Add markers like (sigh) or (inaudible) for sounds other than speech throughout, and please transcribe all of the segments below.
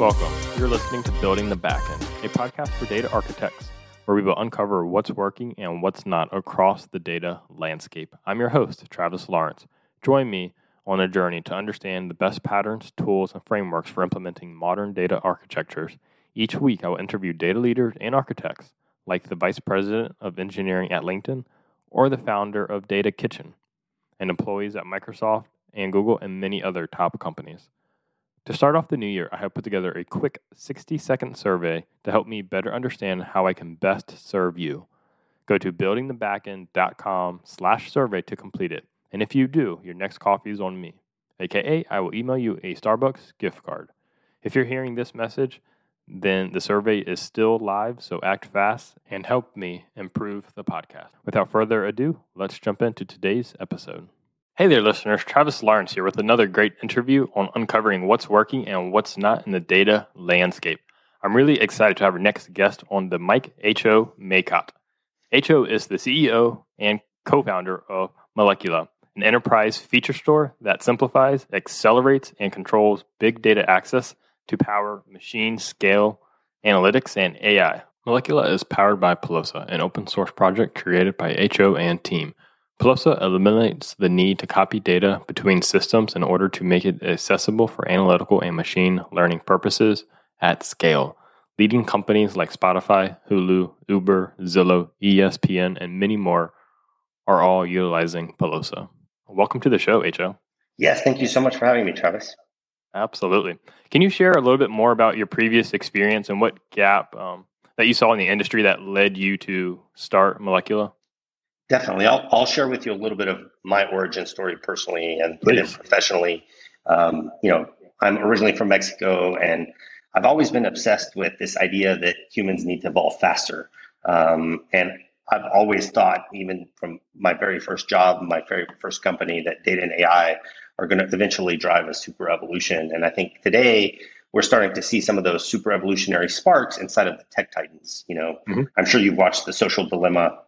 Welcome. You're listening to Building the Backend, a podcast for data architects, where we will uncover what's working and what's not across the data landscape. I'm your host, Travis Lawrence. Join me on a journey to understand the best patterns, tools, and frameworks for implementing modern data architectures. Each week, I will interview data leaders and architects, like the Vice President of Engineering at LinkedIn or the founder of Data Kitchen, and employees at Microsoft and Google and many other top companies. To start off the new year, I have put together a quick 60 second survey to help me better understand how I can best serve you. Go to buildingthebackend.com slash survey to complete it. And if you do, your next coffee is on me, aka I will email you a Starbucks gift card. If you're hearing this message, then the survey is still live, so act fast and help me improve the podcast. Without further ado, let's jump into today's episode. Hey there, listeners. Travis Lawrence here with another great interview on uncovering what's working and what's not in the data landscape. I'm really excited to have our next guest on the Mike H.O. Maycotte. H.O. is the CEO and co founder of Molecula, an enterprise feature store that simplifies, accelerates, and controls big data access to power machine scale analytics and AI. Molecula is powered by Pilosa, an open source project created by HO and team. Pilosa eliminates the need to copy data between systems in order to make it accessible for analytical and machine learning purposes at scale. Leading companies like Spotify, Hulu, Uber, Zillow, ESPN, and many more are all utilizing Pilosa. Welcome to the show, HO. Yes, thank you so much for having me, Travis. Absolutely. Can you share a little bit more about your previous experience and what gap um, that you saw in the industry that led you to start Molecula? Definitely. I'll, I'll share with you a little bit of my origin story personally and, professionally. Um, you know, I'm originally from Mexico and I've always been obsessed with this idea that humans need to evolve faster. Um, and I've always thought, even from my very first job, my very first company, that data and AI are going to eventually drive a super evolution. And I think today we're starting to see some of those super evolutionary sparks inside of the tech titans. You know, mm-hmm. I'm sure you've watched The Social Dilemma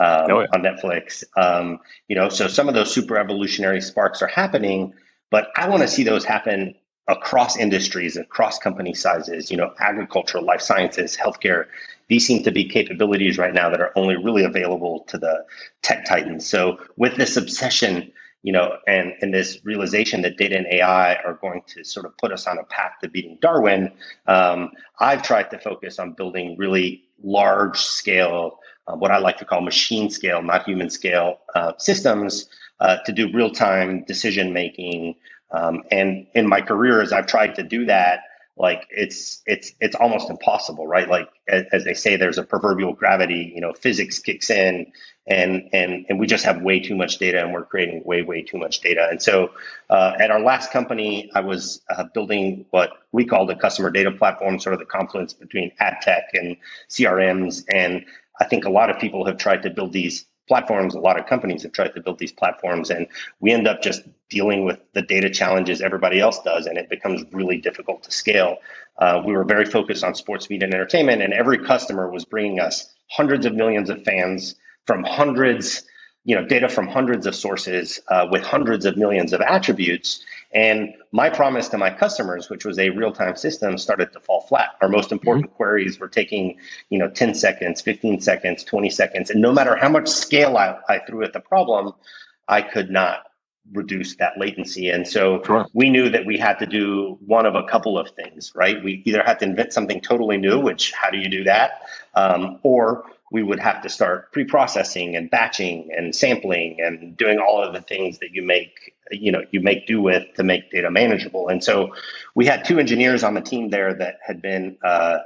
um, oh, yeah. on Netflix. Um, you know, so some of those super evolutionary sparks are happening, but I want to see those happen across industries, across company sizes. You know, agriculture, life sciences, healthcare. These seem to be capabilities right now that are only really available to the tech titans. So with this obsession you know, and, and this realization that data and AI are going to sort of put us on a path to beating Darwin, um, I've tried to focus on building really large scale, uh, what I like to call machine scale, not human scale uh, systems uh, to do real time decision making. Um, and in my career, as I've tried to do that, like it's it's it's almost impossible right like as, they say there's a proverbial gravity you know physics kicks in and and and we just have way too much data and we're creating way way too much data and so uh, at our last company i was uh, building what we called a customer data platform sort of the confluence between ad tech and crms and i think a lot of people have tried to build these platforms. A lot of companies have tried to build these platforms, and we end up just dealing with the data challenges everybody else does, and it becomes really difficult to scale. Uh, we were very focused on sports media and entertainment, and every customer was bringing us hundreds of millions of fans from hundreds you know data from hundreds of sources uh, with hundreds of millions of attributes. And my promise to my customers which was a real-time system started to fall flat. Our most important mm-hmm. queries were taking you know 10 seconds 15 seconds 20 seconds. And no matter how much scale I, I threw at the problem i could not reduce that latency. And so sure. we knew that we had to do one of a couple of things right? We either had to invent something totally new which how do you do that? Um, or we would have to start pre-processing and batching and sampling and doing all of the things that you make you know you make do with to make data manageable. And so we had two engineers on the team there that had been uh,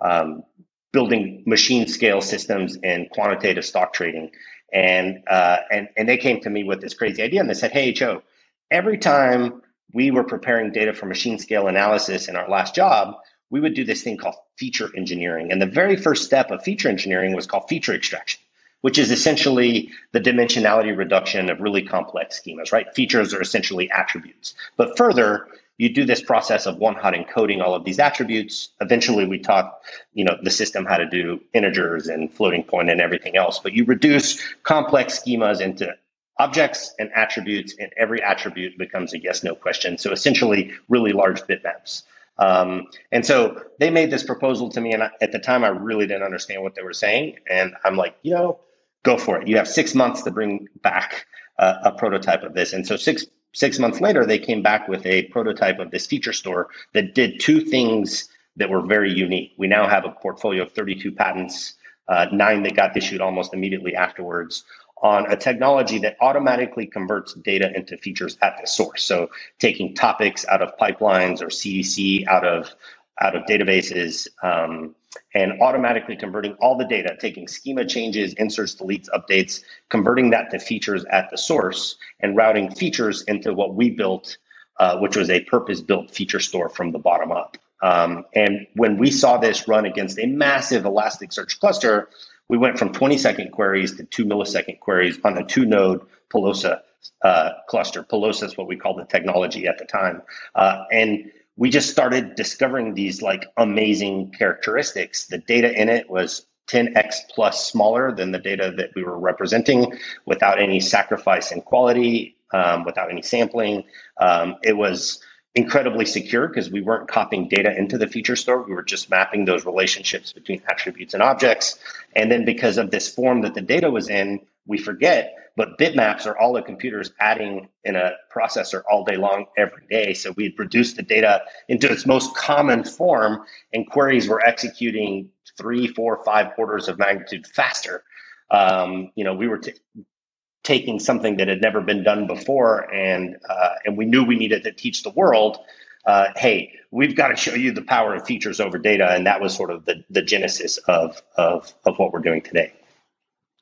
um, building machine scale systems in quantitative stock trading. And uh, and and they came to me with this crazy idea and they said hey joe every time we were preparing data for machine scale analysis in our last job we would do this thing called feature engineering. And the very first step of feature engineering was called feature extraction, which is essentially the dimensionality reduction of really complex schemas, right? Features are essentially attributes. But further, you do this process of one hot encoding all of these attributes. Eventually, we taught you know the system how to do integers and floating point and everything else. But you reduce complex schemas into objects and attributes, and every attribute becomes a yes/no question. So essentially, really large bitmaps. Um, and so they made this proposal to me, and I, at the time, I really didn't understand what they were saying. And I'm like, you know, go for it. You have six months to bring back uh, a prototype of this. And so six six months later, they came back with a prototype of this feature store that did two things that were very unique. We now have a portfolio of 32 patents, uh, nine that got issued almost immediately afterwards on a technology that automatically converts data into features at the source. So taking topics out of pipelines or CDC out of out of databases um, and automatically converting all the data, taking schema changes, inserts, deletes, updates, converting that to features at the source and routing features into what we built, uh, which was a purpose built feature store from the bottom up. Um, and when we saw this run against a massive Elasticsearch cluster, we went from 20 second queries to two millisecond queries on a two node Pilosa uh, cluster. Pilosa is what we called the technology at the time. Uh, and we just started discovering these like amazing characteristics. The data in it was 10x plus smaller than the data that we were representing without any sacrifice in quality, um, without any sampling. Um, it was incredibly secure because we weren't copying data into the feature store. We were just mapping those relationships between attributes and objects. And then because of this form that the data was in, we forget, but bitmaps are all the computers adding in a processor all day long, every day. So we produced the data into its most common form, and queries were executing three, four, five orders of magnitude faster. Um, you know, we were t- taking something that had never been done before, and uh, and we knew we needed to teach the world. Uh, hey, we've got to show you the power of features over data, and that was sort of the the genesis of of of what we're doing today.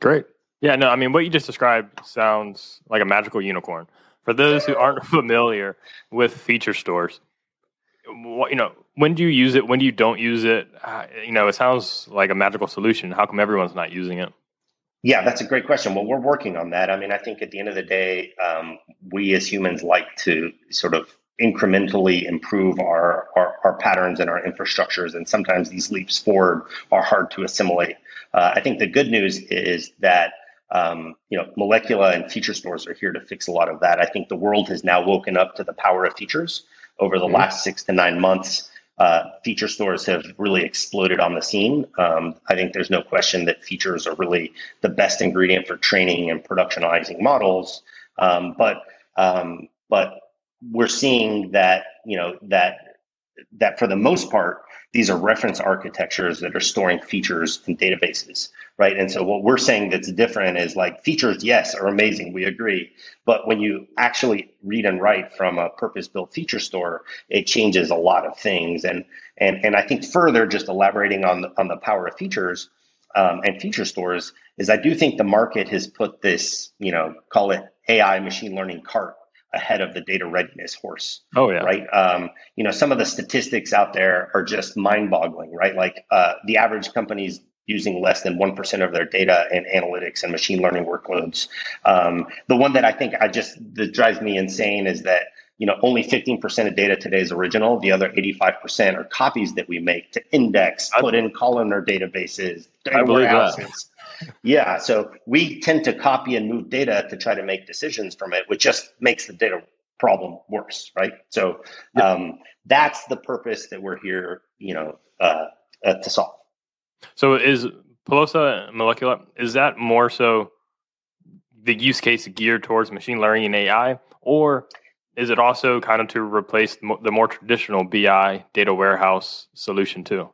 Great. Yeah, no, I mean what you just described sounds like a magical unicorn. For those who aren't (laughs) familiar with feature stores, you know, when do you use it? When do you don't use it? Uh, you know, it sounds like a magical solution. How come everyone's not using it? Yeah, that's a great question. Well, we're working on that. I mean, I think at the end of the day, um, we as humans like to sort of incrementally improve our, our, our, patterns and our infrastructures. And sometimes these leaps forward are hard to assimilate. Uh, I think the good news is that um, you know, Molecula and feature stores are here to fix a lot of that. I think the world has now woken up to the power of features over the mm-hmm. last six to nine months uh, feature stores have really exploded on the scene. Um, I think there's no question that features are really the best ingredient for training and productionizing models. Um, but um, but we're seeing that you know that that for the most part, these are reference architectures that are storing features in databases, right? And so what we're saying that's different is like features, yes, are amazing. We agree. But when you actually read and write from a purpose built feature store, it changes a lot of things. And, and, and I think further, just elaborating on the, on the power of features um, and feature stores is I do think the market has put this, you know, call it AI machine learning cart ahead of the data readiness horse. Oh yeah. Right. Um, you know, some of the statistics out there are just mind boggling, right? Like uh, the average company's using less than 1% of their data in analytics and machine learning workloads. Um, the one that I think I just, that drives me insane is that, you know, only 15% of data today is original. The other 85% are copies that we make to index, put in columnar databases, data warehouses yeah. So we tend to copy and move data to try to make decisions from it, which just makes the data problem worse, right? So um, that's the purpose that we're here, you know, uh, uh, to solve. So is Pilosa Molecula is that more so the use case geared towards machine learning and AI, or is it also kind of to replace the more traditional BI data warehouse solution too?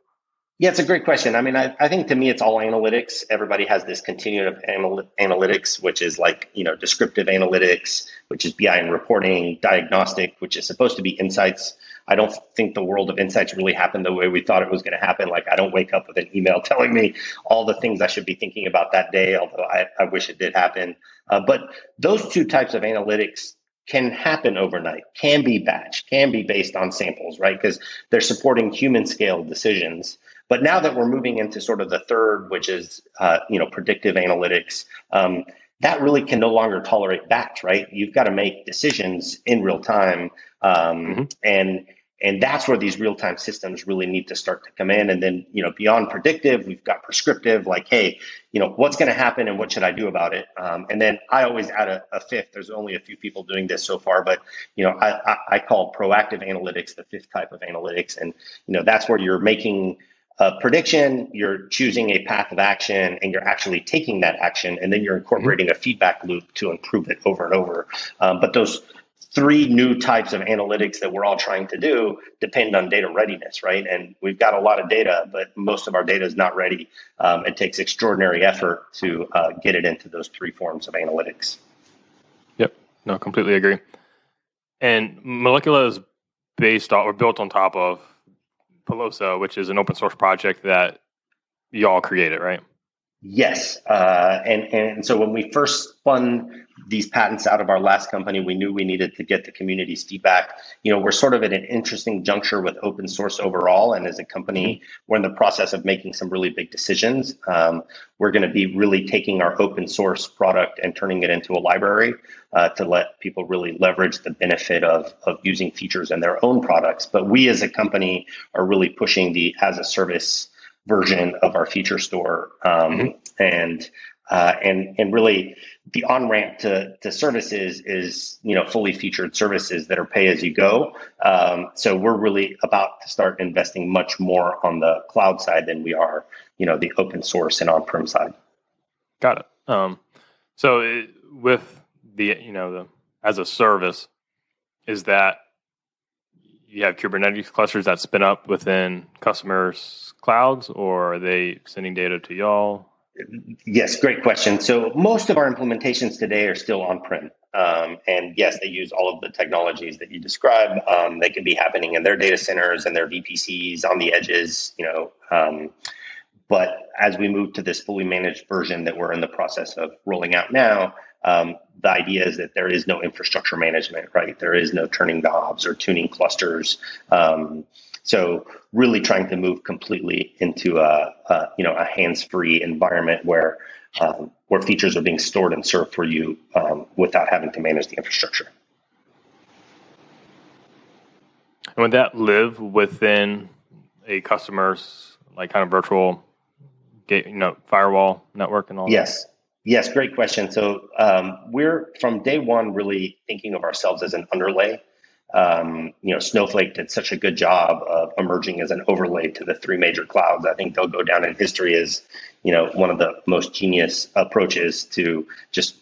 Yeah, it's a great question. I mean, I, I think to me, it's all analytics. Everybody has this continuum of anal- analytics, which is like, you know, descriptive analytics, which is BI and reporting, diagnostic, which is supposed to be insights. I don't think the world of insights really happened the way we thought it was going to happen. Like, I don't wake up with an email (laughs) telling me all the things I should be thinking about that day, although I, I wish it did happen. Uh, but those two types of analytics can happen overnight, can be batch, can be based on samples, right? Because they're supporting human scale decisions. But now that we're moving into sort of the third, which is uh, you know predictive analytics, um, that really can no longer tolerate batch, right? You've got to make decisions in real time, um, mm-hmm. and and that's where these real-time systems really need to start to come in and then you know beyond predictive we've got prescriptive like hey you know what's going to happen and what should i do about it um, and then i always add a, a, fifth there's only a few people doing this so far but you know I, I, I call proactive analytics the fifth type of analytics and you know that's where you're making a prediction, you're choosing a path of action, and you're actually taking that action, and then you're incorporating a feedback loop to improve it over and over. Um, but those three new types of analytics that we're all trying to do depend on data readiness, right? And we've got a lot of data, but most of our data is not ready. Um, it takes extraordinary effort to uh, get it into those three forms of analytics. Yep, no, completely agree. And Molecula is based on or built on top of Pilosa, which is an open source project that y'all created, right? Yes, uh, and and so when we first spun these patents out of our last company, we knew we needed to get the community's feedback. You know, we're sort of at an interesting juncture with open source overall, and as a company, we're in the process of making some really big decisions. Um, we're going to be really taking our open source product and turning it into a library uh, to let people really leverage the benefit of of using features in their own products. But we as a company are really pushing the as a service version of our feature store, um, mm-hmm. and uh, and and really the on ramp to, to services is you know fully featured services that are pay as you go. Um, so we're really about to start investing much more on the cloud side than we are you know the open source and on prem side. Got it. Um, so it, with the you know the as a service, is that you have Kubernetes clusters that spin up within customers' clouds, or are they sending data to y'all? Yes, great question. So most of our implementations today are still on-prem. Um, and yes, they use all of the technologies that you describe. Um, they could be happening in their data centers and their VPCs on the edges, you know. Um, but as we move to this fully managed version that we're in the process of rolling out now, um, the idea is that there is no infrastructure management, right? There is no turning knobs or tuning clusters. So really trying to move completely into a, a you know a hands-free environment where um, where features are being stored and served for you um, without having to manage the infrastructure. And would that live within a customer's like kind of virtual gate, you know, firewall network and all? Yes. That? Yes, great question. So um, we're from day one really thinking of ourselves as an underlay um, you know, Snowflake did such a good job of emerging as an overlay to the three major clouds. I think they'll go down in history as, you know, one of the most genius approaches to just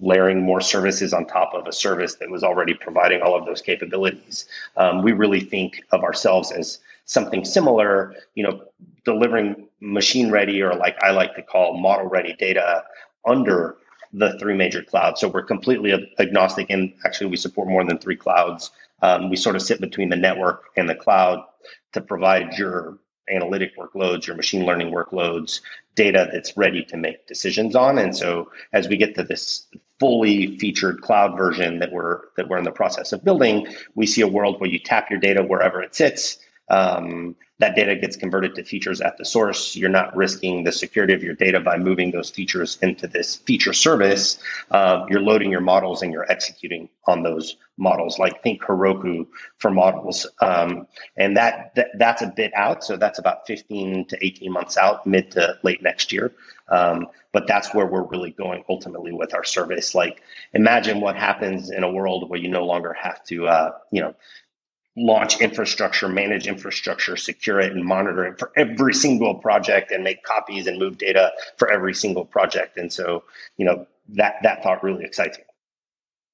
layering more services on top of a service that was already providing all of those capabilities. Um, we really think of ourselves as something similar, you know, delivering machine ready or like I like to call model ready data under the three major clouds. So we're completely agnostic, and actually, we support more than three clouds. Um, we sort of sit between the network and the cloud to provide your analytic workloads, your machine learning workloads, data that's ready to make decisions on. And so as we get to this fully featured cloud version that we're that we're in the process of building, we see a world where you tap your data wherever it sits. Um, that data gets converted to features at the source. You're not risking the security of your data by moving those features into this feature service. Uh, you're loading your models and you're executing on those models, like think Heroku for models. Um, and that, that, that's a bit out. So that's about 15 to 18 months out, mid to late next year. Um, but that's where we're really going ultimately with our service. Like imagine what happens in a world where you no longer have to, uh, you know, launch infrastructure, manage infrastructure, secure it, and monitor it for every single project and make copies and move data for every single project. And so, you know, that that thought really excites me.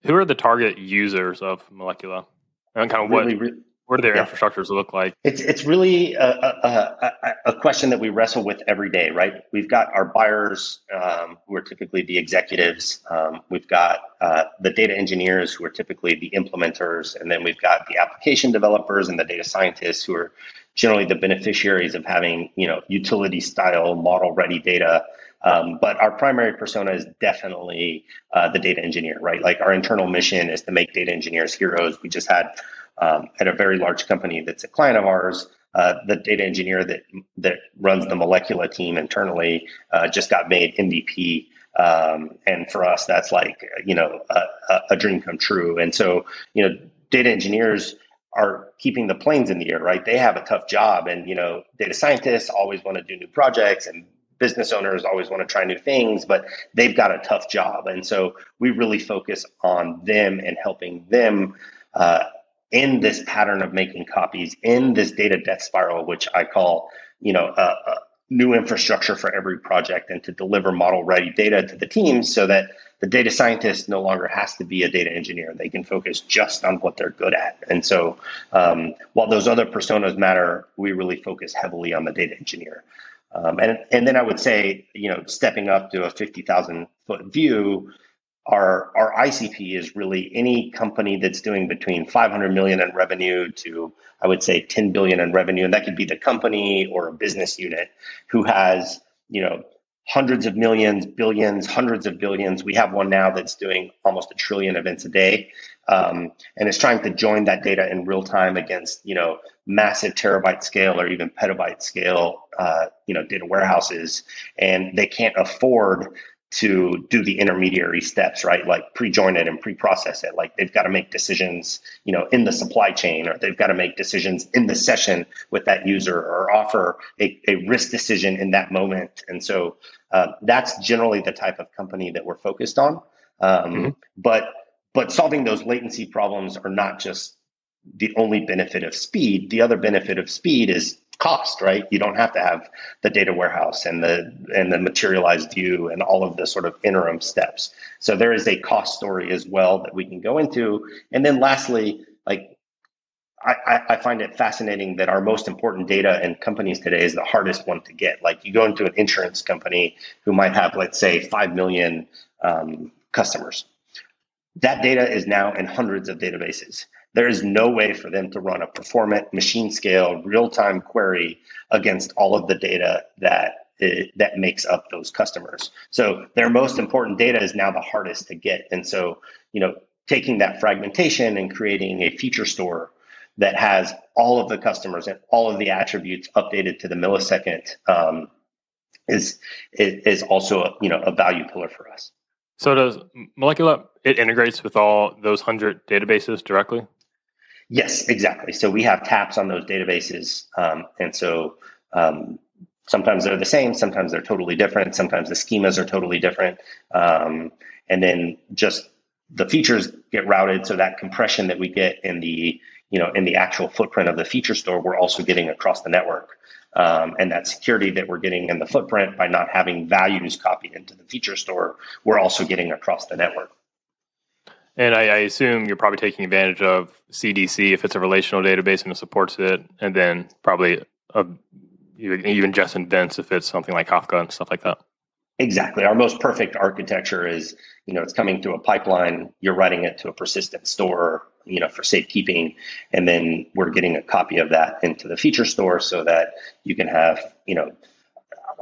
Who are the target users of Molecula? And kind of really, what what do their yeah. infrastructures look like? It's it's really a, a, a, a, question that we wrestle with every day, right? We've got our buyers um, who are typically the executives. Um, we've got uh, the data engineers who are typically the implementers, and then we've got the application developers and the data scientists who are generally the beneficiaries of having you know utility style model ready data. Um, but our primary persona is definitely uh, the data engineer, right? Like our internal mission is to make data engineers heroes. We just had um, at a very large company that's a client of ours. Uh, the data engineer that that runs the Molecula team internally uh, just got made MVP, um, and for us, that's like you know a, a, dream come true. And so you know, data engineers are keeping the planes in the air, right? They have a tough job, and you know, data scientists always want to do new projects, and business owners always want to try new things, but they've got a tough job, and so we really focus on them and helping them. Uh, in this pattern of making copies, in this data death spiral, which I call, you know, a, a new infrastructure for every project, and to deliver model ready data to the teams so that the data scientist no longer has to be a data engineer. They can focus just on what they're good at. And so, um, while those other personas matter, we really focus heavily on the data engineer. Um, and and then I would say, you know, stepping up to a fifty thousand foot view, our our ICP is really any company that's doing between 500 million in revenue to I would say 10 billion in revenue, and that could be the company or a business unit who has you know hundreds of millions, billions, hundreds of billions. We have one now that's doing almost a trillion events a day, um, and is trying to join that data in real time against you know massive terabyte scale or even petabyte scale uh, you know data warehouses, and they can't afford to do the intermediary steps, right? Like pre-join it and pre-process it. Like they've got to make decisions, you know, in the supply chain, or they've got to make decisions in the session with that user, or offer a, a risk decision in that moment. And so uh, that's generally the type of company that we're focused on. Um, mm-hmm. But but solving those latency problems are not just the only benefit of speed. The other benefit of speed is cost, right? You don't have to have the data warehouse and the and the materialized view and all of the sort of interim steps. So there is a cost story as well that we can go into. And then lastly, like I, I find it fascinating that our most important data in companies today is the hardest one to get. Like you go into an insurance company who might have, let's say, five million um, customers. That data is now in hundreds of databases. There is no way for them to run a performant, machine scale, real time query against all of the data that that makes up those customers. So their most important data is now the hardest to get. And so, you know, taking that fragmentation and creating a feature store that has all of the customers and all of the attributes updated to the millisecond um, is, is also a, you know a value pillar for us. So does Molecula it integrates with all those hundred databases directly? Yes, exactly. So we have taps on those databases, um, and so um, sometimes they're the same, sometimes they're totally different, sometimes the schemas are totally different, um, and then just the features get routed so that compression that we get in the you know in the actual footprint of the feature store, we're also getting across the network. Um, and that security that we're getting in the footprint by not having values copied into the feature store, we're also getting across the network. And I, I, assume you're probably taking advantage of CDC if it's a relational database and it supports it, and then probably a, even just invents if it's something like Kafka and stuff like that. Exactly. Our most perfect architecture is, you know, it's coming through a pipeline. You're writing it to a persistent store, you know, for safekeeping, and then we're getting a copy of that into the feature store so that you can have, you know,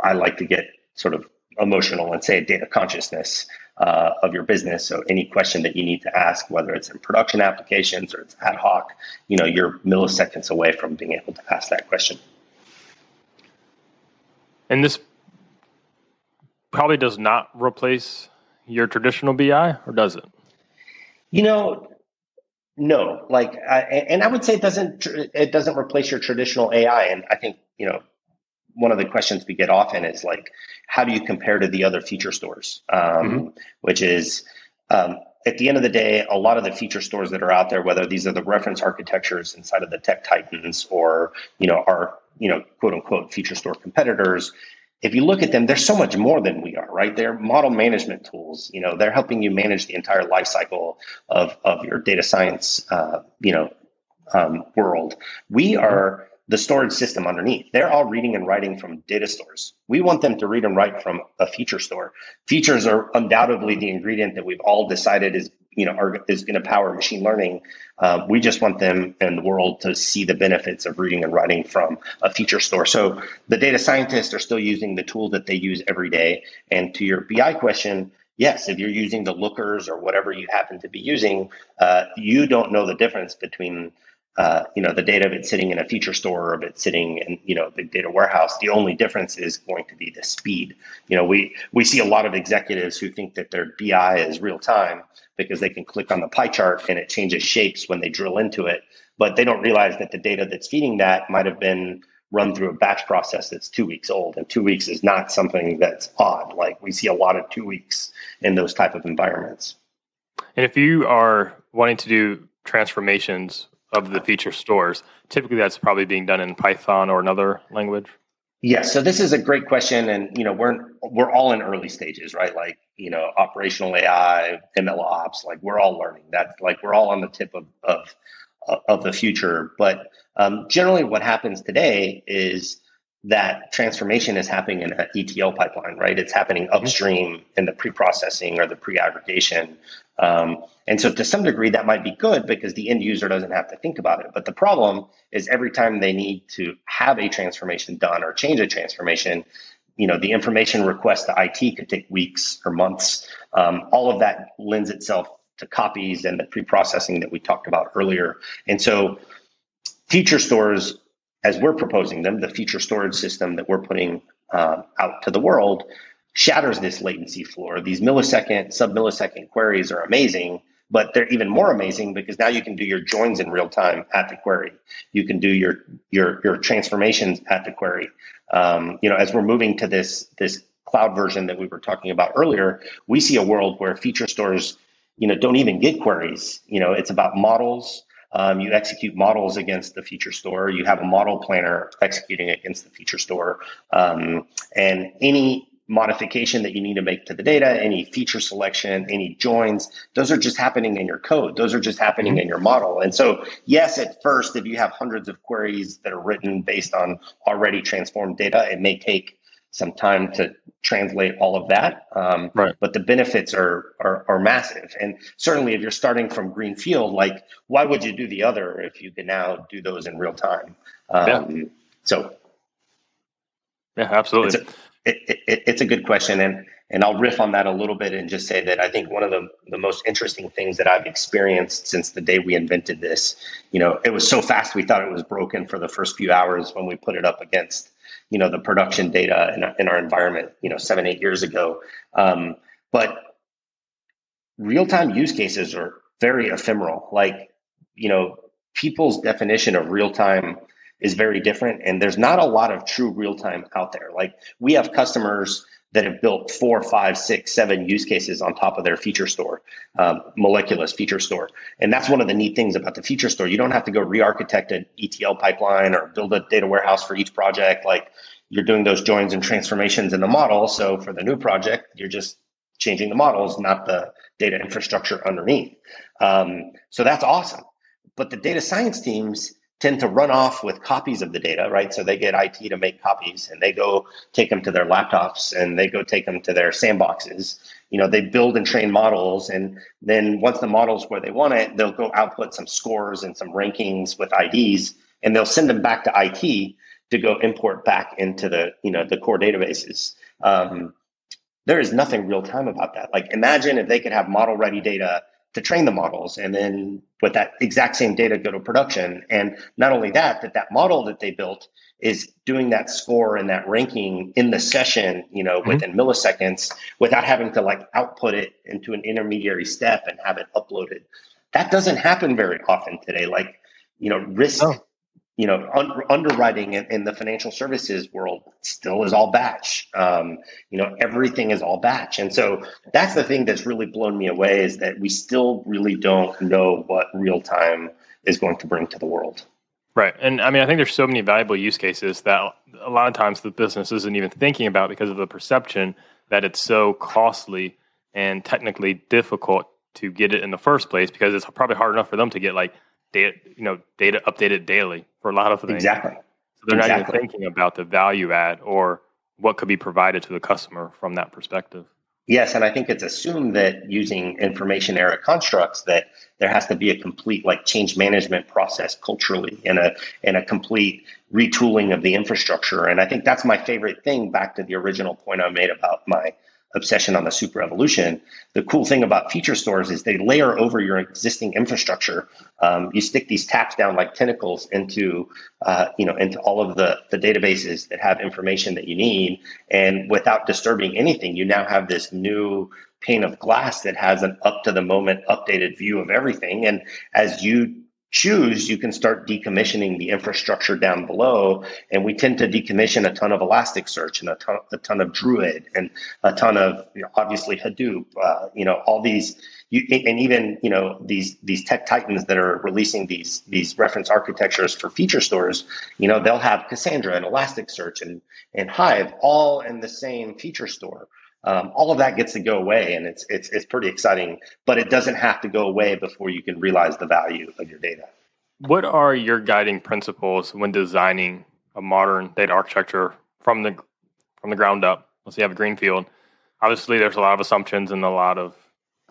I like to get sort of emotional and say data consciousness uh, of your business. So any question that you need to ask, whether it's in production applications or it's ad hoc, you know, you're milliseconds away from being able to ask that question. And this probably does not replace your traditional BI, or does it? You know, no. Like, I, and I would say it doesn't. It doesn't replace your traditional AI. And I think you know, one of the questions we get often is like, how do you compare to the other feature stores? Um, mm-hmm. Which is, um, at the end of the day, a lot of the feature stores that are out there, whether these are the reference architectures inside of the tech titans or you know our you know quote unquote feature store competitors, if you look at them, they're so much more than we are, right? They're model management tools. You know, they're helping you manage the entire life cycle of, of your data science, uh, you know, um, world. We are the storage system underneath. They're all reading and writing from data stores. We want them to read and write from a feature store. Features are undoubtedly the ingredient that we've all decided is you know are, is going to power machine learning. Uh, we just want them and the world to see the benefits of reading and writing from a feature store. So the data scientists are still using the tool that they use every day. And to your BI question, yes, if you're using the lookers or whatever you happen to be using, uh, you don't know the difference between uh, you know the data of it sitting in a feature store or of it sitting in you know the data warehouse the only difference is going to be the speed. You know we we see a lot of executives who think that their bi is real time because they can click on the pie chart and it changes shapes when they drill into it but they don't realize that the data that's feeding that might have been run through a batch process that's two weeks old and two weeks is not something that's odd. Like we see a lot of two weeks in those type of environments. And if you are wanting to do transformations of the feature stores. Typically, that's probably being done in Python or another language. Yes, yeah, so this is a great question, and you know we're we're all in early stages, right? Like you know, operational AI, ML ops, like we're all learning. That like we're all on the tip of of of the future. But um, generally, what happens today is that transformation is happening in an ETL pipeline, right? It's happening mm-hmm. upstream in the pre-processing or the pre-aggregation. Um, and so to some degree, that might be good because the end user doesn't have to think about it. But the problem is every time they need to have a transformation done or change a transformation, you know, the information request to IT could take weeks or months. Um, all of that lends itself to copies and the pre-processing that we talked about earlier. And so feature stores as we're proposing them, the feature storage system that we're putting uh, out to the world shatters this latency floor. These millisecond, sub millisecond queries are amazing, but they're even more amazing because now you can do your joins in real time at the query. You can do your your your transformations at the query. Um, you know, as we're moving to this this cloud version that we were talking about earlier, we see a world where feature stores, you know, don't even get queries. You know, it's about models um, you execute models against the feature store. You have a model planner executing against the feature store. Um, and any modification that you need to make to the data, any feature selection, any joins, those are just happening in your code. Those are just happening mm-hmm. in your model. And so, yes, at first, if you have hundreds of queries that are written based on already transformed data, it may take some time to translate all of that. Um, right. But the benefits are, are, are massive, and certainly if you're starting from greenfield, like why would you do the other if you can now do those in real time? Um, yeah. So, yeah, absolutely. It's a, it, it, it's a good question, and and I'll riff on that a little bit and just say that I think one of the, the most interesting things that I've experienced since the day we invented this, you know, it was so fast we thought it was broken for the first few hours when we put it up against you know the production data in, in our environment you know seven eight years ago. Um, but real-time use cases are very ephemeral. Like you know people's definition of real-time is very different and there's not a lot of true real-time out there. Like we have customers that have built four, five, six, seven use cases on top of their feature store, um, Molecula's feature store. And that's one of the neat things about the feature store. You don't have to go re-architect an ETL pipeline or build a data warehouse for each project. Like you're doing those joins and transformations in the model. So for the new project, you're just changing the models, not the data infrastructure underneath. Um, so that's awesome. But the data science teams tend to run off with copies of the data, right? So they get IT to make copies and they go take them to their laptops and they go take them to their sandboxes. You know, they build and train models. And then once the model's where they want it, they'll go output some scores and some rankings with IDs and they'll send them back to IT to go import back into the, you know, the core databases. Um, there is nothing real time about that. Like imagine if they could have model ready data to train the models and then with that exact same data go to production. And not only that that that model that they built is doing that score and that ranking in the session you know mm-hmm. within milliseconds without having to like output it into an intermediary step and have it uploaded. That doesn't happen very often today. Like you know risk oh you know, un- underwriting in, in, the financial services world still is all batch. Um, you know, everything is all batch. And so that's the thing that's really blown me away is that we still really don't know what real time is going to bring to the world. Right. And I mean, I think there's so many valuable use cases that a lot of times the business isn't even thinking about because of the perception that it's so costly and technically difficult to get it in the first place because it's probably hard enough for them to get like data, you know, data updated daily for a lot of things. Exactly. So they're exactly. not even thinking about the value add or what could be provided to the customer from that perspective. Yes, and I think it's assumed that using information era constructs that there has to be a complete like change management process culturally and a and a complete retooling of the infrastructure. And I think that's my favorite thing back to the original point I made about my obsession on the super evolution. The cool thing about feature stores is they layer over your existing infrastructure. Um, you stick these taps down like tentacles into, uh, you know, into all of the, the databases that have information that you need. And without disturbing anything, you now have this new pane of glass that has an up to the moment updated view of everything. And as you choose, you can start decommissioning the infrastructure down below. And we tend to decommission a ton of Elasticsearch and a ton, a ton of Druid and a ton of you know, obviously Hadoop. Uh, you know all these, you, and even you know these these tech titans that are releasing these these reference architectures for feature stores. You know they'll have Cassandra and Elasticsearch and and Hive all in the same feature store. Um, all of that gets to go away, and it's it's it's pretty exciting. But it doesn't have to go away before you can realize the value of your data. What are your guiding principles when designing a modern data architecture from the from the ground up? Let's say you have a greenfield. Obviously, there's a lot of assumptions and a lot of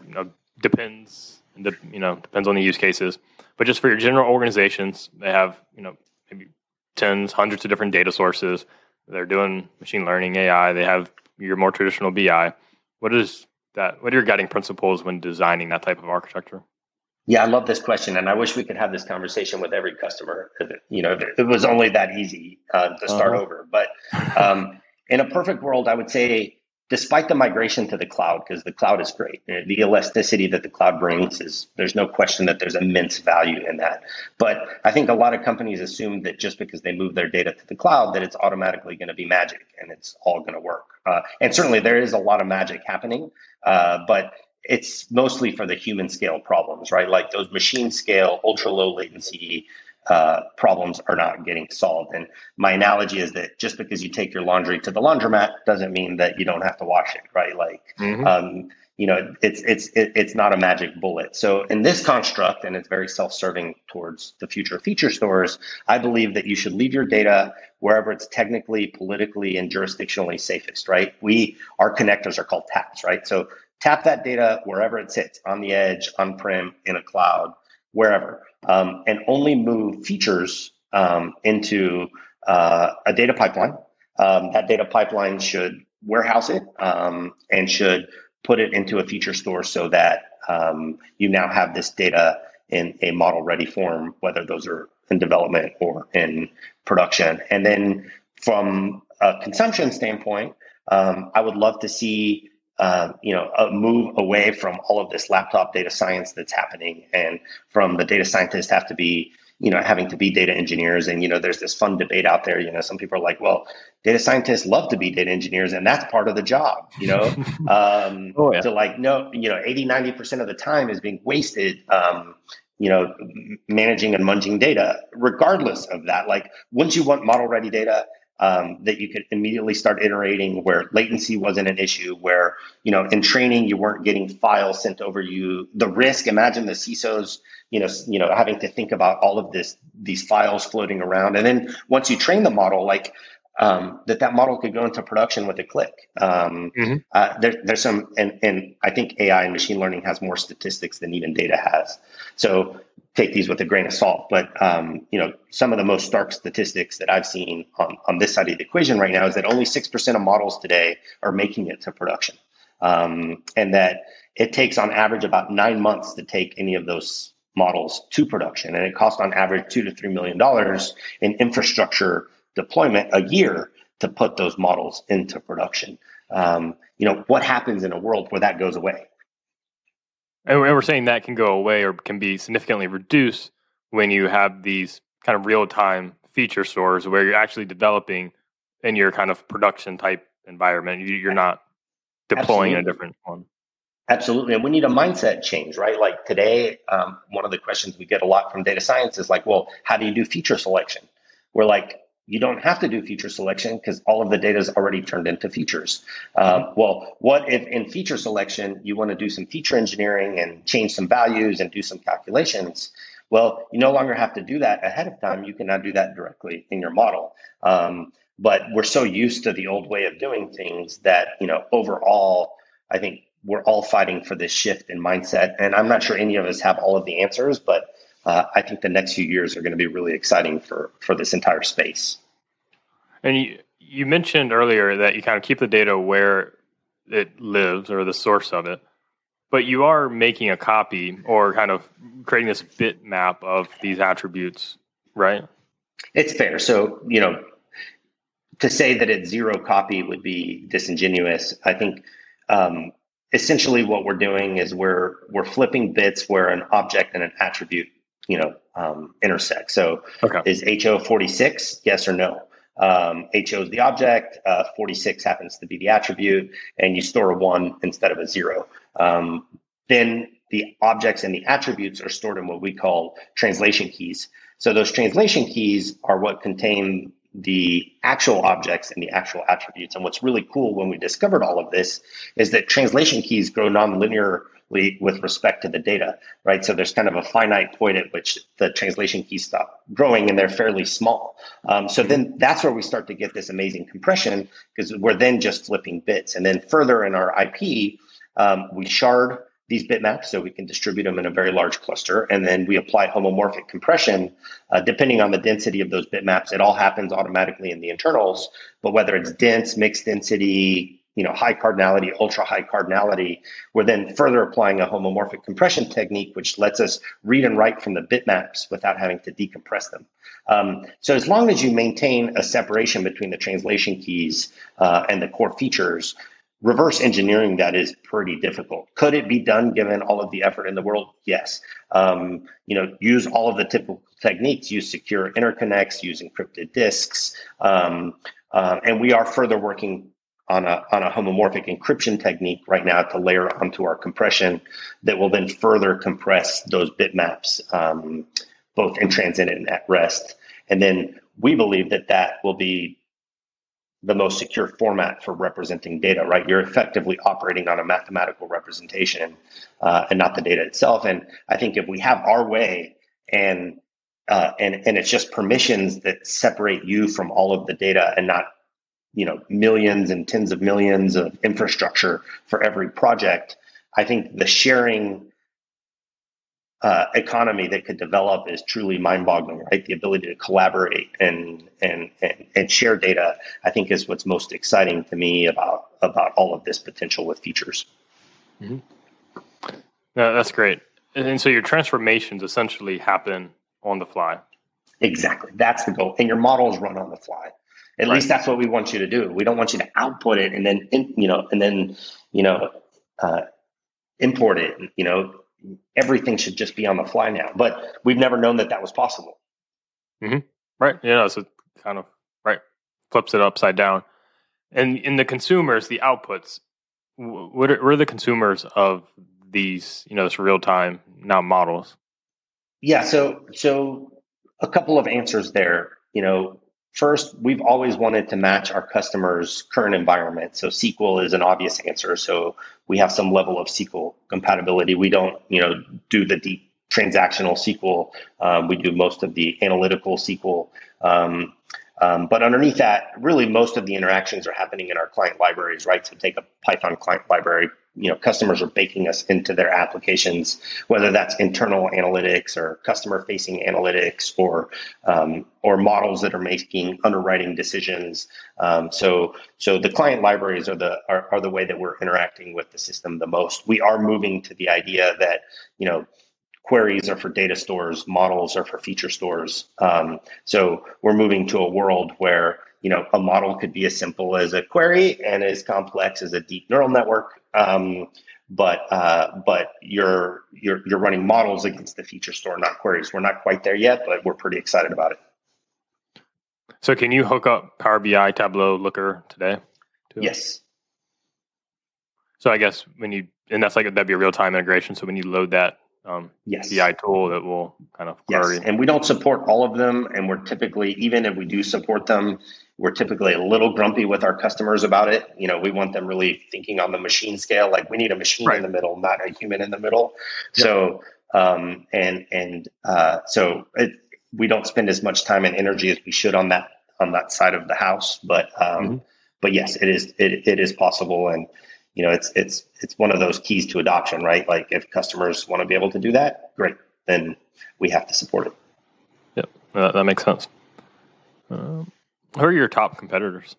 you know, depends. You know, depends on the use cases. But just for your general organizations, they have you know maybe tens, hundreds of different data sources. They're doing machine learning, AI. They have your more traditional BI. What is that? What are your guiding principles when designing that type of architecture? Yeah, I love this question, and I wish we could have this conversation with every customer. You know, it was only that easy uh, to start uh-huh. over. But um, in a perfect world, I would say despite the migration to the cloud, because the cloud is great, the elasticity that the cloud brings is there's no question that there's immense value in that. But I think a lot of companies assume that just because they move their data to the cloud, that it's automatically going to be magic and it's all going to work. Uh, and certainly there is a lot of magic happening, uh, but it's mostly for the human scale problems, right? Like those machine scale, ultra low latency uh, problems are not getting solved. And my analogy is that just because you take your laundry to the laundromat doesn't mean that you don't have to wash it, right? Like, mm-hmm. um, you know, it's it's it, it's not a magic bullet. So in this construct, and it's very self-serving towards the future of feature stores, I believe that you should leave your data wherever it's technically, politically, and jurisdictionally safest, right? We our connectors are called taps, right? So tap that data wherever it sits on the edge, on-prem, in a cloud, wherever um, and only move features um, into uh, a data pipeline. Um, that data pipeline should warehouse it um, and should put it into a feature store so that um, you now have this data in a model ready form, whether those are in development or in production. And then from a consumption standpoint, um, I would love to see uh, you know, a move away from all of this laptop data science that's happening, and from the data scientists have to be, you know, having to be data engineers. And you know, there's this fun debate out there. You know, some people are like, well, data scientists love to be data engineers, and that's part of the job. You know, (laughs) um, oh, yeah. so like, no, you know, 80, 90 percent of the time is being wasted. Um, you know, managing and munging data, regardless of that. Like once you want model ready data, um, that you could immediately start iterating where latency wasn't an issue where you know in training you weren't getting files sent over you the risk imagine the cisos you know you know having to think about all of this these files floating around and then once you train the model like um, that that model could go into production with a click. Um, mm-hmm. uh, there, there's some, and, and I think AI and machine learning has more statistics than even data has. So take these with a grain of salt. But um, you know, some of the most stark statistics that I've seen on, on this side of the equation right now is that only six percent of models today are making it to production, um, and that it takes on average about nine months to take any of those models to production, and it costs on average two to three million dollars in infrastructure deployment a year to put those models into production. Um, you know, what happens in a world where that goes away? And we're saying that can go away or can be significantly reduced when you have these kind of real time feature stores where you're actually developing in your kind of production type environment. You're not deploying Absolutely. a different one. Absolutely. And we need a mindset change, right? Like today, um, one of the questions we get a lot from data science is like, well, how do you do feature selection? We're like, you don't have to do feature selection because all of the data is already turned into features. Um, well, what if in feature selection you want to do some feature engineering and change some values and do some calculations? Well, you no longer have to do that ahead of time. You can now do that directly in your model. Um, but we're so used to the old way of doing things that you know overall, I think we're all fighting for this shift in mindset. And I'm not sure any of us have all of the answers, but uh, I think the next few years are going to be really exciting for for this entire space. And you you mentioned earlier that you kind of keep the data where it lives or the source of it. But you are making a copy or kind of creating this bitmap of these attributes, right? It's fair. So, you know, to say that it's zero copy would be disingenuous. I think um, essentially what we're doing is we're we're flipping bits where an object and an attribute, you know, um, intersect. So, okay. is HO forty six? Yes or no? Um, HO is the object, uh, 46 happens to be the attribute, and you store a one instead of a zero. Um, then the objects and the attributes are stored in what we call translation keys. So those translation keys are what contain the actual objects and the actual attributes. And what's really cool when we discovered all of this is that translation keys grow nonlinearly with respect to the data, right? So there's kind of a finite point at which the translation keys stop growing and they're fairly small. Um, so then that's where we start to get this amazing compression because we're then just flipping bits. And then further in our IP, um, we shard these bitmaps so we can distribute them in a very large cluster. And then we apply homomorphic compression. Uh, depending on the density of those bitmaps, it all happens automatically in the internals. But whether it's dense, mixed density, you know, high cardinality, ultra high cardinality, we're then further applying a homomorphic compression technique, which lets us read and write from the bitmaps without having to decompress them. Um, so as long as you maintain a separation between the translation keys uh, and the core features, reverse engineering that is pretty difficult. Could it be done given all of the effort in the world? Yes. Um, you know, use all of the typical techniques, use secure interconnects, use encrypted disks. Um, uh, and we are further working on a, on a homomorphic encryption technique right now to layer onto our compression that will then further compress those bitmaps, um, both in transit and at rest. And then we believe that that will be the most secure format for representing data, right? You're effectively operating on a mathematical representation uh, and not the data itself. And I think if we have our way and uh, and and it's just permissions that separate you from all of the data and not you know millions and tens of millions of infrastructure for every project. I think the sharing uh, economy that could develop is truly mind-boggling, right? The ability to collaborate and, and and and share data, I think, is what's most exciting to me about about all of this potential with features. Mm-hmm. No, that's great. And so your transformations essentially happen on the fly. Exactly, that's the goal, and your models run on the fly. At right. least that's what we want you to do. We don't want you to output it and then you know and then you know uh, import it. You know everything should just be on the fly now. But we've never known that that was possible. Mm-hmm. Right. Yeah. So kind of right flips it upside down. And in the consumers, the outputs, what are, what are the consumers of these? You know, this real time now models. Yeah. So so a couple of answers there. You know, First, we've always wanted to match our customers' current environment. So SQL is an obvious answer. So we have some level of SQL compatibility. We don't, you know, do the deep transactional SQL. Um, we do most of the analytical SQL. Um, um, but underneath that, really most of the interactions are happening in our client libraries, right? So take a Python client library, you know customers are baking us into their applications whether that's internal analytics or customer facing analytics or um, or models that are making underwriting decisions. Um, so so the client libraries are the are, are the way that we're interacting with the system the most. We are moving to the idea that you know queries are for data stores models are for feature stores. Um, so we're moving to a world where you know a model could be as simple as a query and as complex as a deep neural network um, but uh, but you're you're you're running models against the feature store, not queries. We're not quite there yet, but we're pretty excited about it. So, can you hook up Power BI, Tableau, Looker today? Yes. So I guess when you and that's like that'd be a real time integration. So when you load that um, yes. BI tool, that will kind of query. Yes, and we don't support all of them, and we're typically even if we do support them, we're typically a little grumpy with our customers about it. You know, we want them really thinking on the machine scale, like we need a machine right. in the middle, not a human in the middle. Yep. So, um, and and uh, so it, we don't spend as much time and energy as we should on that on that side of the house. But um, mm-hmm. but yes, it is it, it is possible, and you know, it's it's it's one of those keys to adoption, right? Like if customers want to be able to do that, great, then we have to support it. Yep, that, that makes sense. Um, who are your top competitors?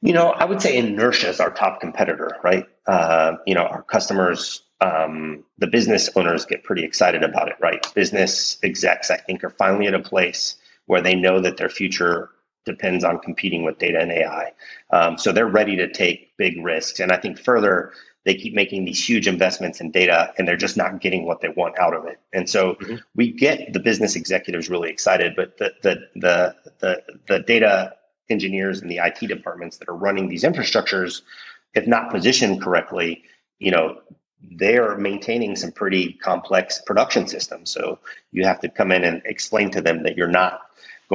You know, I would say inertia is our top competitor, right? Uh, you know, our customers, um, the business owners get pretty excited about it, right? Business execs, I think, are finally at a place where they know that their future depends on competing with data and AI. Um, so they're ready to take big risks. And I think further, they keep making these huge investments in data and they're just not getting what they want out of it. And so mm-hmm. we get the business executives really excited, but the, the, the, the, the data engineers and the IT departments that are running these infrastructures, if not positioned correctly, you know, they're maintaining some pretty complex production systems. So you have to come in and explain to them that you're not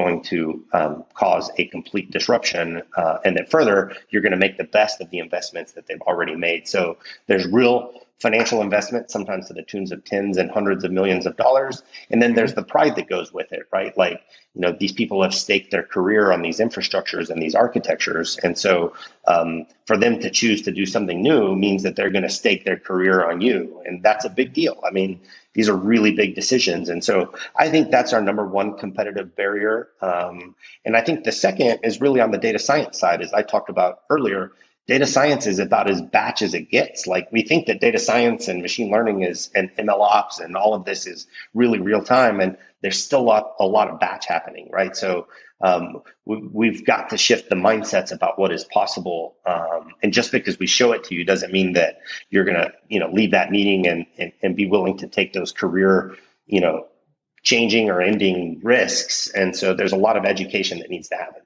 going to um, cause a complete disruption. Uh, and that further, you're going to make the best of the investments that they've already made. So there's real financial investment, sometimes to the tunes of tens and hundreds of millions of dollars. And then there's the pride that goes with it, right? Like, you know, these people have staked their career on these infrastructures and these architectures. And so um, for them to choose to do something new means that they're going to stake their career on you. And that's a big deal. I mean, these are really big decisions. And so I think that's our number one competitive barrier. Um, and I think the second is really on the data science side, as I talked about earlier data science is about as batch as it gets. Like we think that data science and machine learning is and ML ops and all of this is really real time, and there's still a lot, a lot of batch happening, right? So um, we, have got to shift the mindsets about what is possible. Um, and just because we show it to you doesn't mean that you're gonna, you know, leave that meeting and, and, and be willing to take those career, you know, changing or ending risks. And so there's a lot of education that needs to happen.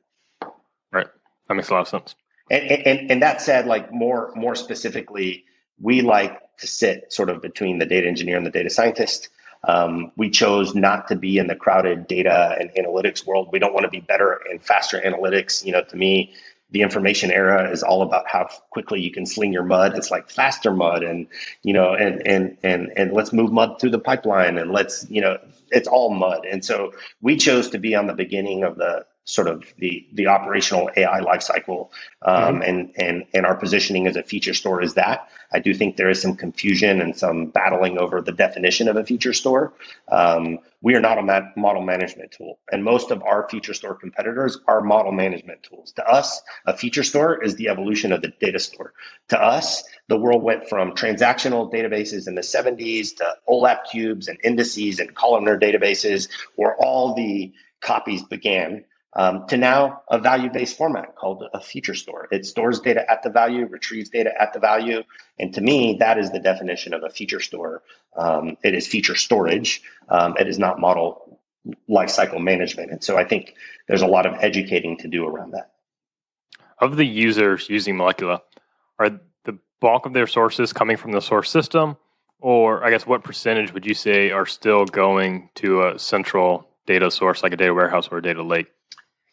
Right. That makes a lot of sense. And, and, and that said, like more more specifically, we like to sit sort of between the data engineer and the data scientist. Um, we chose not to be in the crowded data and analytics world. We don't want to be better and faster analytics. You know, to me, the information era is all about how quickly you can sling your mud. It's like faster mud, and you know, and and and and let's move mud through the pipeline, and let's you know, it's all mud. And so we chose to be on the beginning of the sort of the the operational AI lifecycle, um, mm-hmm. and and and our positioning as a feature store is that. I do think there is some confusion and some battling over the definition of a feature store. Um, we are not a model management tool, and most of our feature store competitors are model management tools. To us, a feature store is the evolution of the data store. To us, the world went from transactional databases in the 70s to OLAP cubes and indices and columnar databases, where all the copies began um, to now a value based format called a feature store. It stores data at the value, retrieves data at the value. And to me, that is the definition of a feature store. Um, it is feature storage, um, it is not model lifecycle management. And so I think there's a lot of educating to do around that. Of the users using Molecula, are the bulk of their sources coming from the source system? Or I guess what percentage would you say are still going to a central data source like a data warehouse or a data lake?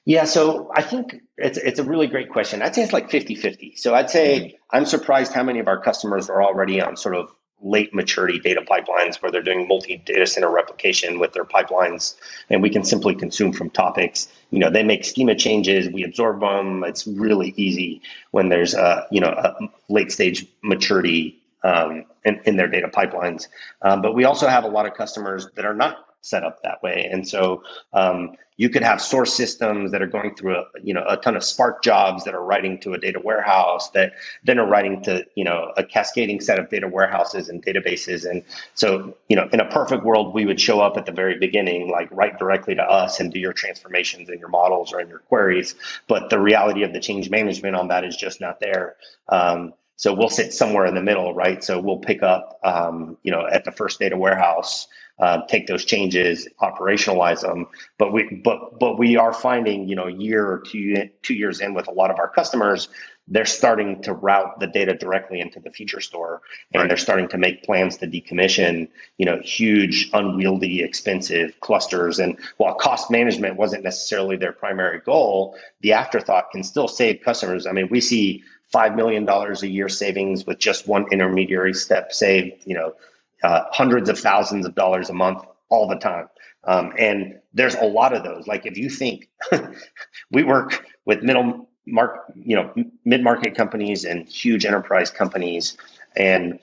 Yeah, so I think it's it's a really great question. I'd say it's like 50-50. So I'd say mm-hmm. I'm surprised how many of our customers are already on sort of late maturity data pipelines where they're doing multi data center replication with their pipelines and we can simply consume from topics you know they make schema changes we absorb them it's really easy when there's a you know a late stage maturity um, in, in their data pipelines um, but we also have a lot of customers that are not set up that way. And so um, you could have source systems that are going through a you know a ton of Spark jobs that are writing to a data warehouse that then are writing to you know a cascading set of data warehouses and databases. And so you know in a perfect world, we would show up at the very beginning, like write directly to us and do your transformations and your models or in your queries. But the reality of the change management on that is just not there. Um, so we'll sit somewhere in the middle, right? So we'll pick up, um, you know, at the first data warehouse uh, take those changes, operationalize them. But we but but we are finding, you know, a year or two two years in with a lot of our customers, they're starting to route the data directly into the feature store, and right. they're starting to make plans to decommission, you know, huge, unwieldy, expensive clusters. And while cost management wasn't necessarily their primary goal, the afterthought can still save customers. I mean, we see five million dollars a year savings with just one intermediary step saved. You know, uh, hundreds of thousands of dollars a month all the time. Um, and there's a lot of those. Like if you think (laughs) we work with middle mark, you know, mid market companies and huge enterprise companies, and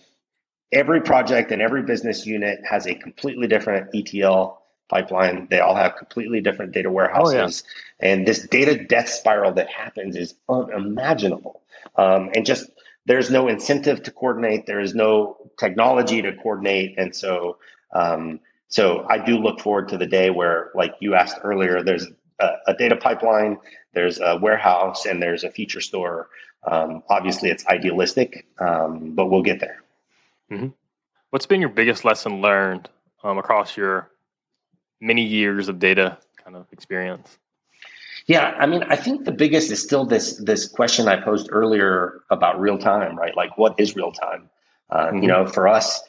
every project and every business unit has a completely different ETL pipeline. They all have completely different data warehouses. Oh, yeah. And this data death spiral that happens is unimaginable. Um, and just there's no incentive to coordinate. There is no technology to coordinate. And so, um, so I do look forward to the day where, like you asked earlier, there's a, a data pipeline, there's a warehouse, and there's a feature store. Um, obviously, it's idealistic, um, but we'll get there. Mm-hmm. What's been your biggest lesson learned um, across your many years of data kind of experience? Yeah, I mean, I think the biggest is still this this question I posed earlier about real time, right? Like, what is real time? Uh, mm-hmm. You know, for us,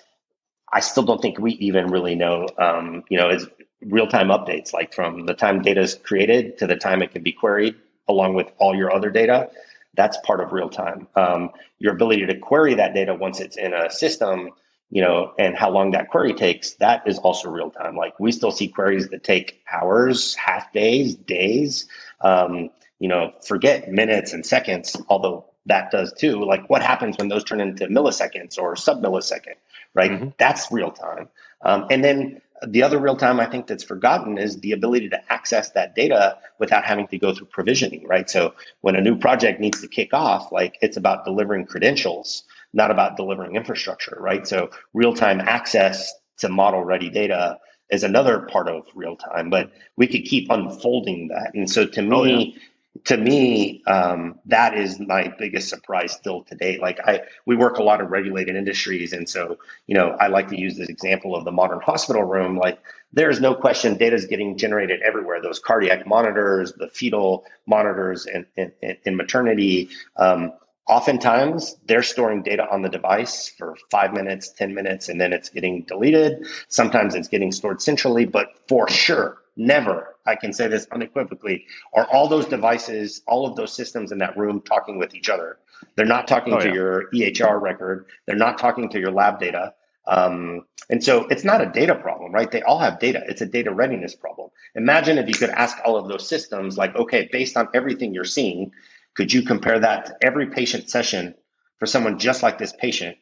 I still don't think we even really know. Um, you know, is real time updates like from the time data is created to the time it can be queried, along with all your other data. That's part of real time. Um, your ability to query that data once it's in a system you know, and how long that query takes, that is also real time. Like we still see queries that take hours, half days, days. Um, you know, forget minutes and seconds, although that does too. Like what happens when those turn into milliseconds or sub millisecond, right? Mm-hmm. That's real time. Um, and then the other real time I think that's forgotten is the ability to access that data without having to go through provisioning, right? So when a new project needs to kick off, like it's about delivering credentials not about delivering infrastructure, right? So real time access to model ready data is another part of real time, but we could keep unfolding that. And so to me, oh, yeah. to me, um, that is my biggest surprise still today. Like I, we work a lot of regulated industries. And so, you know, I like to use this example of the modern hospital room. Like there's no question data is getting generated everywhere. Those cardiac monitors, the fetal monitors in, in, in maternity, um, Oftentimes, they're storing data on the device for five minutes, 10 minutes, and then it's getting deleted. Sometimes it's getting stored centrally, but for sure, never, I can say this unequivocally, are all those devices, all of those systems in that room talking with each other. They're not talking oh, to yeah. your EHR record, they're not talking to your lab data. Um, and so it's not a data problem, right? They all have data. It's a data readiness problem. Imagine if you could ask all of those systems, like, okay, based on everything you're seeing, could you compare that to every patient session for someone just like this patient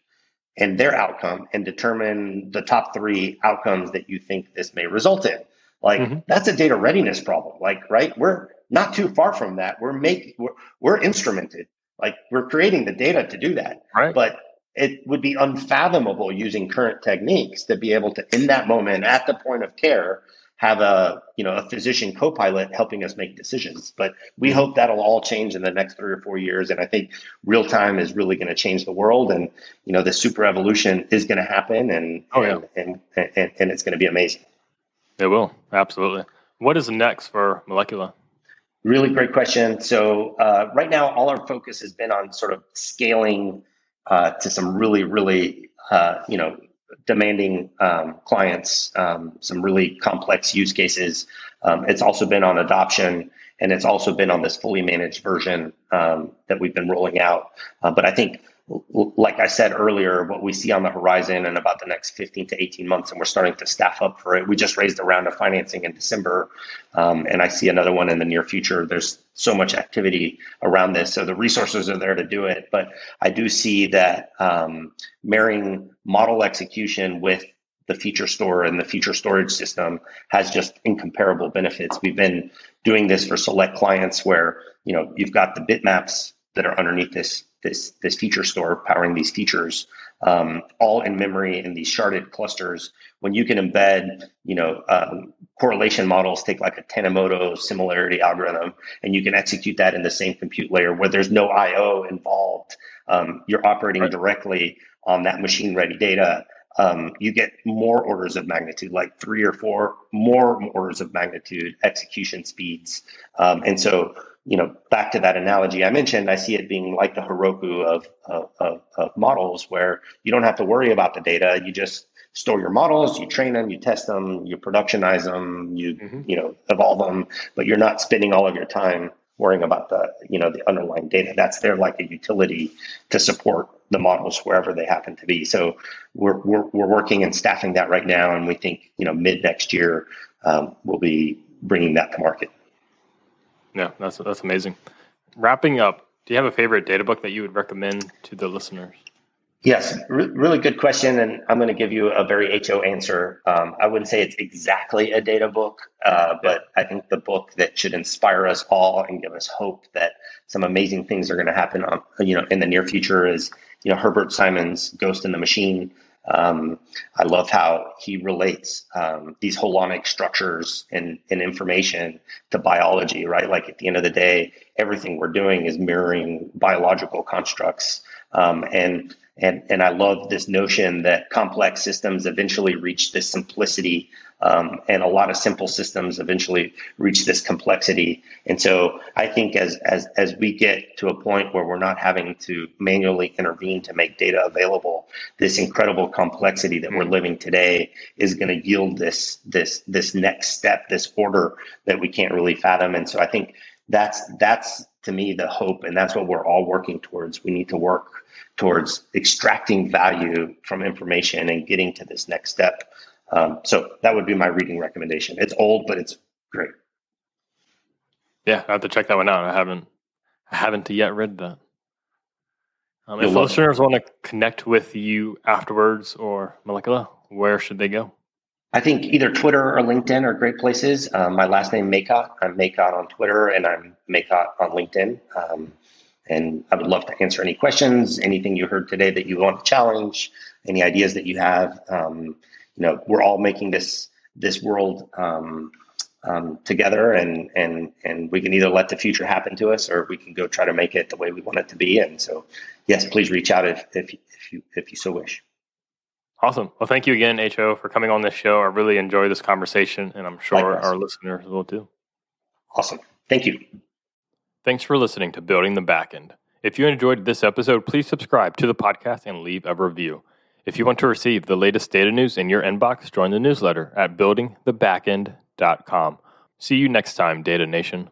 and their outcome and determine the top three outcomes that you think this may result in? Like mm-hmm. that's a data readiness problem. Like, right? We're not too far from that. We're making we're, we're instrumented. Like we're creating the data to do that. Right. But it would be unfathomable using current techniques to be able to, in that moment, at the point of care, have a you know a physician co-pilot helping us make decisions. But we hope that'll all change in the next three or four years. And i think real time is really going to change the world. And you know the super evolution is going to happen. And oh, yeah. and, and, and, and it's going to be amazing. It will. Absolutely. What is next for Molecula really great question. So uh, right now all our focus has been on sort of scaling uh, to some really really uh, you know demanding um, clients um, some really complex use cases. Um, it's also been on adoption and it's also been on this fully managed version um, that we've been rolling out. Uh, but I think like I said earlier, what we see on the horizon in about the next 15 to 18 months, and we're starting to staff up for it. We just raised a round of financing in December, um, and I see another one in the near future. There's so much activity around this, so the resources are there to do it. But I do see that um, marrying model execution with the feature store and the feature storage system has just incomparable benefits. We've been doing this for select clients where you know you've got the bitmaps that are underneath this this this feature store powering these features um, all in memory in these sharded clusters when you can embed you know um, correlation models take like a tanimoto similarity algorithm and you can execute that in the same compute layer where there's no io involved um, you're operating right. directly on that machine ready data um, you get more orders of magnitude, like three or four more orders of magnitude execution speeds. Um, and so you know, back to that analogy I mentioned, I see it being like the Heroku of, of, of, models where you don't have to worry about the data. You just store your models, you train them, you test them, you productionize them, you, mm-hmm. you know, evolve them, but you're not spending all of your time worrying about the, you know, the underlying data. That's there like a utility to support the models wherever they happen to be. So we're, we're, we're working and staffing that right now. And we think, you know, mid next year, um, we'll be bringing that to market. Yeah, that's that's amazing. Wrapping up, do you have a favorite data book that you would recommend to the listeners? Yes, re- really good question, and I'm going to give you a very HO answer. Um, I wouldn't say it's exactly a data book, uh, but I think the book that should inspire us all and give us hope that some amazing things are going to happen on, you know, in the near future is, you know, Herbert Simon's Ghost in the Machine. Um, I love how he relates um, these holonic structures and, and information to biology, right? Like at the end of the day, everything we're doing is mirroring biological constructs. Um, and and, and I love this notion that complex systems eventually reach this simplicity, um, and a lot of simple systems eventually reach this complexity. And so I think as, as, as we get to a point where we're not having to manually intervene to make data available, this incredible complexity that we're living today is going to yield this, this, this next step, this order that we can't really fathom. And so I think that's, that's to me the hope, and that's what we're all working towards. We need to work towards extracting value from information and getting to this next step. Um, so that would be my reading recommendation. It's old, but it's great. Yeah, I have to check that one out. I haven't, I haven't yet read that. Um, if listeners want to connect with you afterwards or Molecula, where should they go? I think either Twitter or LinkedIn are great places. Um, my last name Maycotte. I'm Maycotte on Twitter, and I'm Maycotte on LinkedIn. Um, and I would love to answer any questions, anything you heard today that you want to challenge, any ideas that you have. Um, you know, we're all making this this world um, um, together, and and and we can either let the future happen to us, or we can go try to make it the way we want it to be. And so, yes, please reach out if if, if you if you so wish. Awesome. Well, thank you again, Ho, for coming on this show. I really enjoy this conversation, and I'm sure Likewise. our listeners will too. Awesome. Thank you. Thanks for listening to Building the Backend. If you enjoyed this episode, please subscribe to the podcast and leave a review. If you want to receive the latest data news in your inbox, join the newsletter at buildingthebackend.com. See you next time, Data Nation.